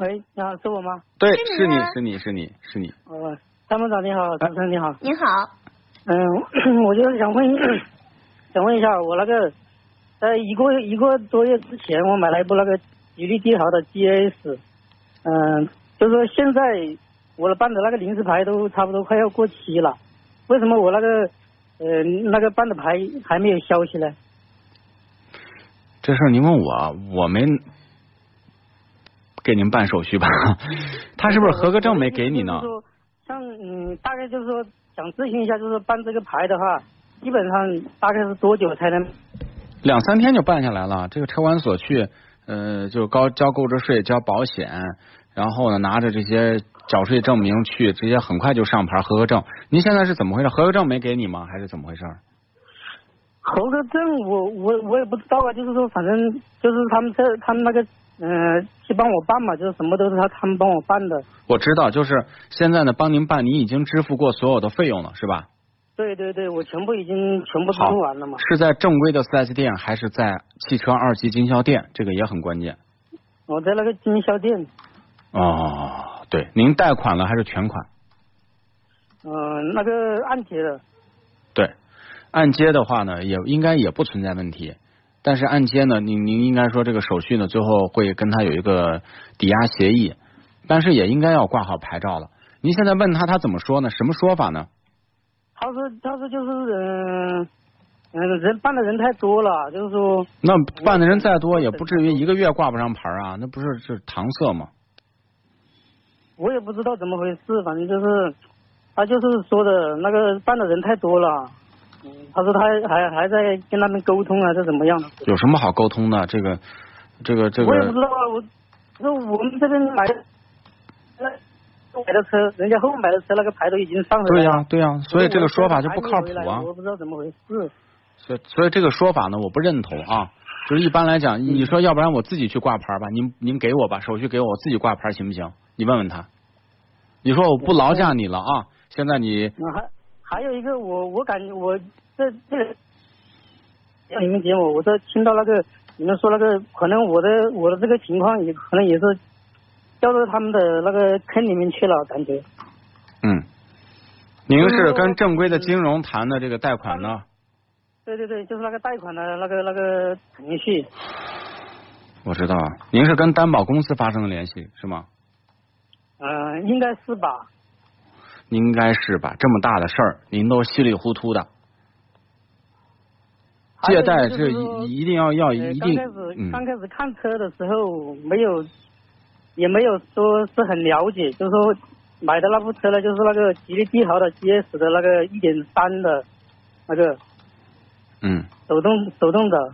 喂，你好，是我吗？对，是是你是你是你是你。哦，参谋长你好，主持人你好。你好，嗯，我就是想问，想问一下，我那个在一个一个多月之前，我买了一部那个吉利帝豪的 GS，嗯，就是说现在我的办的那个临时牌都差不多快要过期了，为什么我那个呃那个办的牌还没有消息呢？这事儿您问我，我没给您办手续吧？他是不是合格证没给你呢像嗯，大概就是说想咨询一下，就是办这个牌的话，基本上大概是多久才能？两三天就办下来了。这个车管所去，呃，就高交购置税、交保险，然后呢拿着这些缴税证明去，直接很快就上牌合格证。您现在是怎么回事？合格证没给你吗？还是怎么回事？合格证我我我也不知道啊，就是说反正就是他们这他们那个嗯、呃去帮我办嘛，就是什么都是他他们帮我办的。我知道，就是现在呢，帮您办，您已经支付过所有的费用了，是吧？对对对，我全部已经全部支付完了嘛。是在正规的四 S 店，还是在汽车二级经销店？这个也很关键。我在那个经销店，哦，对，您贷款了还是全款？嗯、那个按揭的，对，按揭的话呢，也应该也不存在问题。但是按揭呢，您您应该说这个手续呢，最后会跟他有一个抵押协议，但是也应该要挂好牌照了。您现在问他，他怎么说呢？什么说法呢？他说他说就是嗯嗯、人办的人太多了，就是说那办的人再多，也不至于一个月挂不上牌啊，那不是是搪塞吗？我也不知道怎么回事，反正就是他就是说的那个办的人太多了。嗯，他说他还还还在跟他们沟通啊，这怎么样？有什么好沟通的？这个这个这个我也不知道啊，我说我们这边买的那买的车，人家后买的车那个牌都已经上了对。呀、对呀、所以这个说法就不靠谱啊。我不知道怎么回事。所以所以这个说法呢，我不认同啊。就是一般来讲，你说要不然我自己去挂牌吧，您您给我吧，手续给我，我自己挂牌行不行？你问问他。你说我不劳驾你了啊，现在你嗯，还还有一个，我我感觉我这这个让你们节目，我都听到那个你们说那个，可能我的我的这个情况也可能也是掉到他们的那个坑里面去了，感觉。嗯，您是跟正规的金融谈的这个贷款呢？对对对，就是那个贷款的那个那个程序。我知道啊，您是跟担保公司发生的联系是吗？嗯、应该是吧？应该是吧？这么大的事儿，您都稀里糊涂的。借贷是一一定要要呃一定刚开始、嗯刚开始看车的时候没有，也没有说是很了解，就是说买的那部车呢，就是那个吉利帝豪的 GS 的那个一点三的那个嗯，手动手动的，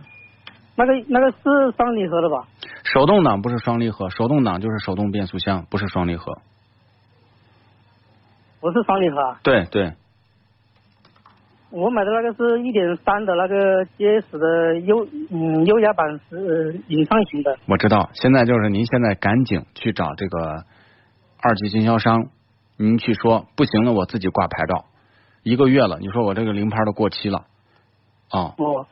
那个那个是双离合的吧？手动挡不是双离合，手动挡就是手动变速箱，不是双离合。不是双离合啊，对对，我买的那个是一点三的那个 GS 的优嗯优雅版是呃隐藏型的。我知道。现在就是您现在赶紧去找这个二级经销商，您去说不行了，我自己挂牌照，一个月了，你说我这个临牌都过期了，啊、哦，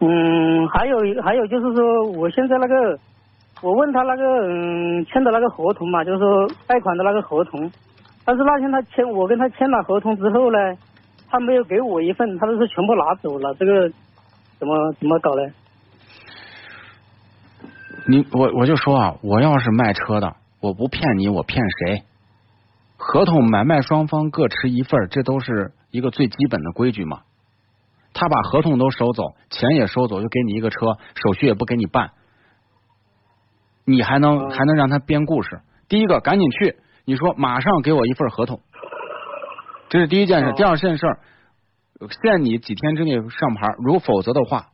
嗯，还有还有就是说，我现在那个，我问他那个嗯签的那个合同嘛，就是说贷款的那个合同，但是那天他签，我跟他签了合同之后呢，他没有给我一份，他都是全部拿走了，这个怎么怎么搞呢？你我我就说啊，我要是卖车的，我不骗你，我骗谁？合同买卖双方各持一份，这都是一个最基本的规矩嘛。他把合同都收走，钱也收走，就给你一个车，手续也不给你办，你还能嗯还能让他编故事？第一个，赶紧去，你说马上给我一份合同，这是第一件事。哦第二件事，限你几天之内上牌，如否则的话，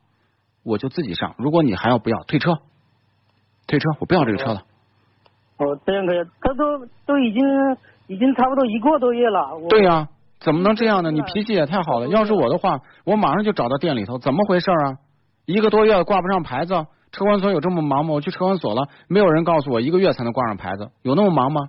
我就自己上。如果你还要不要，退车，退车，我不要这个车了。哦，这样可以，他都都已经已经差不多一个多月了。对呀、怎么能这样呢？你脾气也太好了。要是我的话，我马上就找到店里头，怎么回事啊？一个多月挂不上牌子，车管所有这么忙吗？我去车管所了，没有人告诉我一个月才能挂上牌子，有那么忙吗？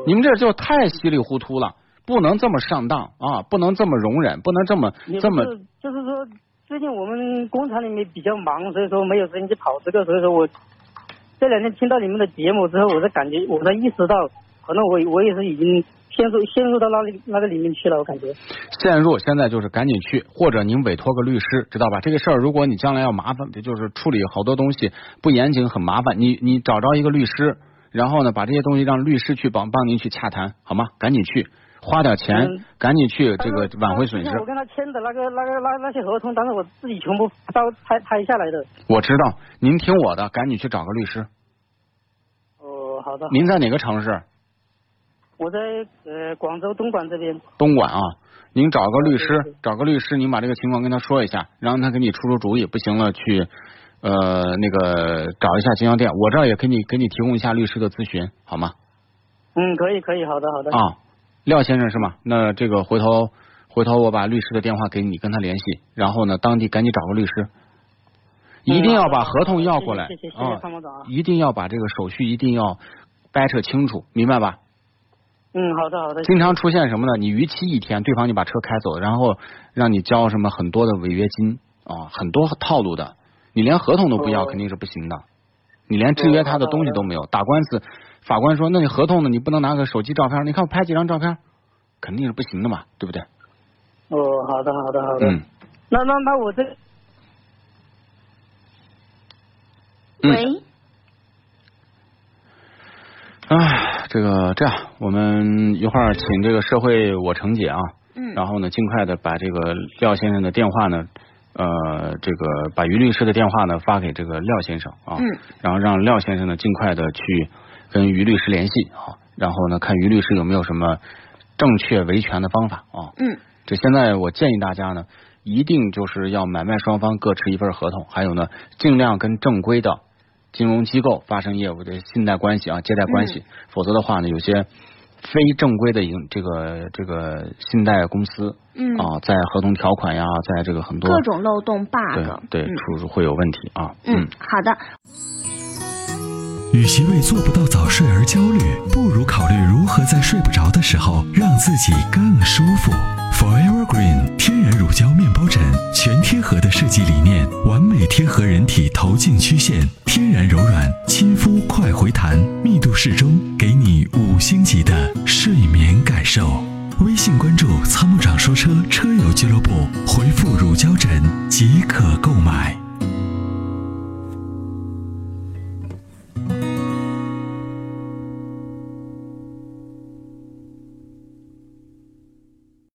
哦，你们这就太稀里糊涂了，不能这么上当啊，不能这么容忍，不能这么这么就是说，最近我们工厂里面比较忙，所以说没有时间去跑这个，所以说我这两天听到你们的节目之后，我才感觉，我才意识到，可能我我也是已经陷入陷入到那里那个里面去了，我感觉。陷入，现在就是赶紧去，或者您委托个律师，知道吧？这个事儿，如果你将来要麻烦，就是处理好多东西不严谨，很麻烦。你你找着一个律师，然后呢，把这些东西让律师去帮帮您去洽谈，好吗？赶紧去，花点钱，嗯赶紧去这个挽回损失。我跟他签的那个那个那那些合同，当时我自己全部照拍拍下来的。我知道，您听我的，赶紧去找个律师。哦，好的。您在哪个城市？我在呃广州东莞这边。东莞啊，您找个律师对对，找个律师，您把这个情况跟他说一下，让他给你出出主意。不行了，去呃那个找一下经销店，我这儿也给你给你提供一下律师的咨询，好吗？嗯，可以可以，好的好的。啊，廖先生是吗？那这个回头回头我把律师的电话给你，跟他联系，然后呢，当地赶紧找个律师，一定要把合同要过来谢谢谢谢参谋长啊，一定要把这个手续一定要掰扯清楚，明白吧？嗯，好的好的。经常出现什么呢？你逾期一天，对方就把车开走，然后让你交什么很多的违约金啊，很多套路的，你连合同都不要，哦肯定是不行的。你连制约他的东西都没有，打官司，法官说，那你合同呢？你不能拿个手机照片？你看我拍几张照片，肯定是不行的嘛，对不对？哦，好的好的好的。嗯那那那我这嗯。喂，唉，这个这样，我们一会儿请这个社会我程姐啊，嗯，然后呢，尽快的把这个廖先生的电话呢，呃，这个把于律师的电话呢发给这个廖先生啊，嗯，然后让廖先生呢尽快的去跟于律师联系啊，然后呢看于律师有没有什么正确维权的方法啊。嗯，这现在我建议大家呢，一定就是要买卖双方各持一份合同，还有呢，尽量跟正规的金融机构发生业务的信贷关系啊、借贷关系，否则的话呢，有些非正规的营这个这个信贷公司嗯啊，在合同条款呀，在这个很多各种漏洞对 bug，对嗯出会有问题啊。嗯，好的，与其为做不到早睡而焦虑，不如考虑如何在睡不着的时候让自己更舒服。Forever Green 天然乳胶面包枕，全贴合的设计理念，完美贴合人体头颈曲线，天然柔软，亲肤快回弹，密度适中，给你五星级的睡眠感受。微信关注“参谋长说车”车友俱乐部，回复“乳胶枕”即可购买。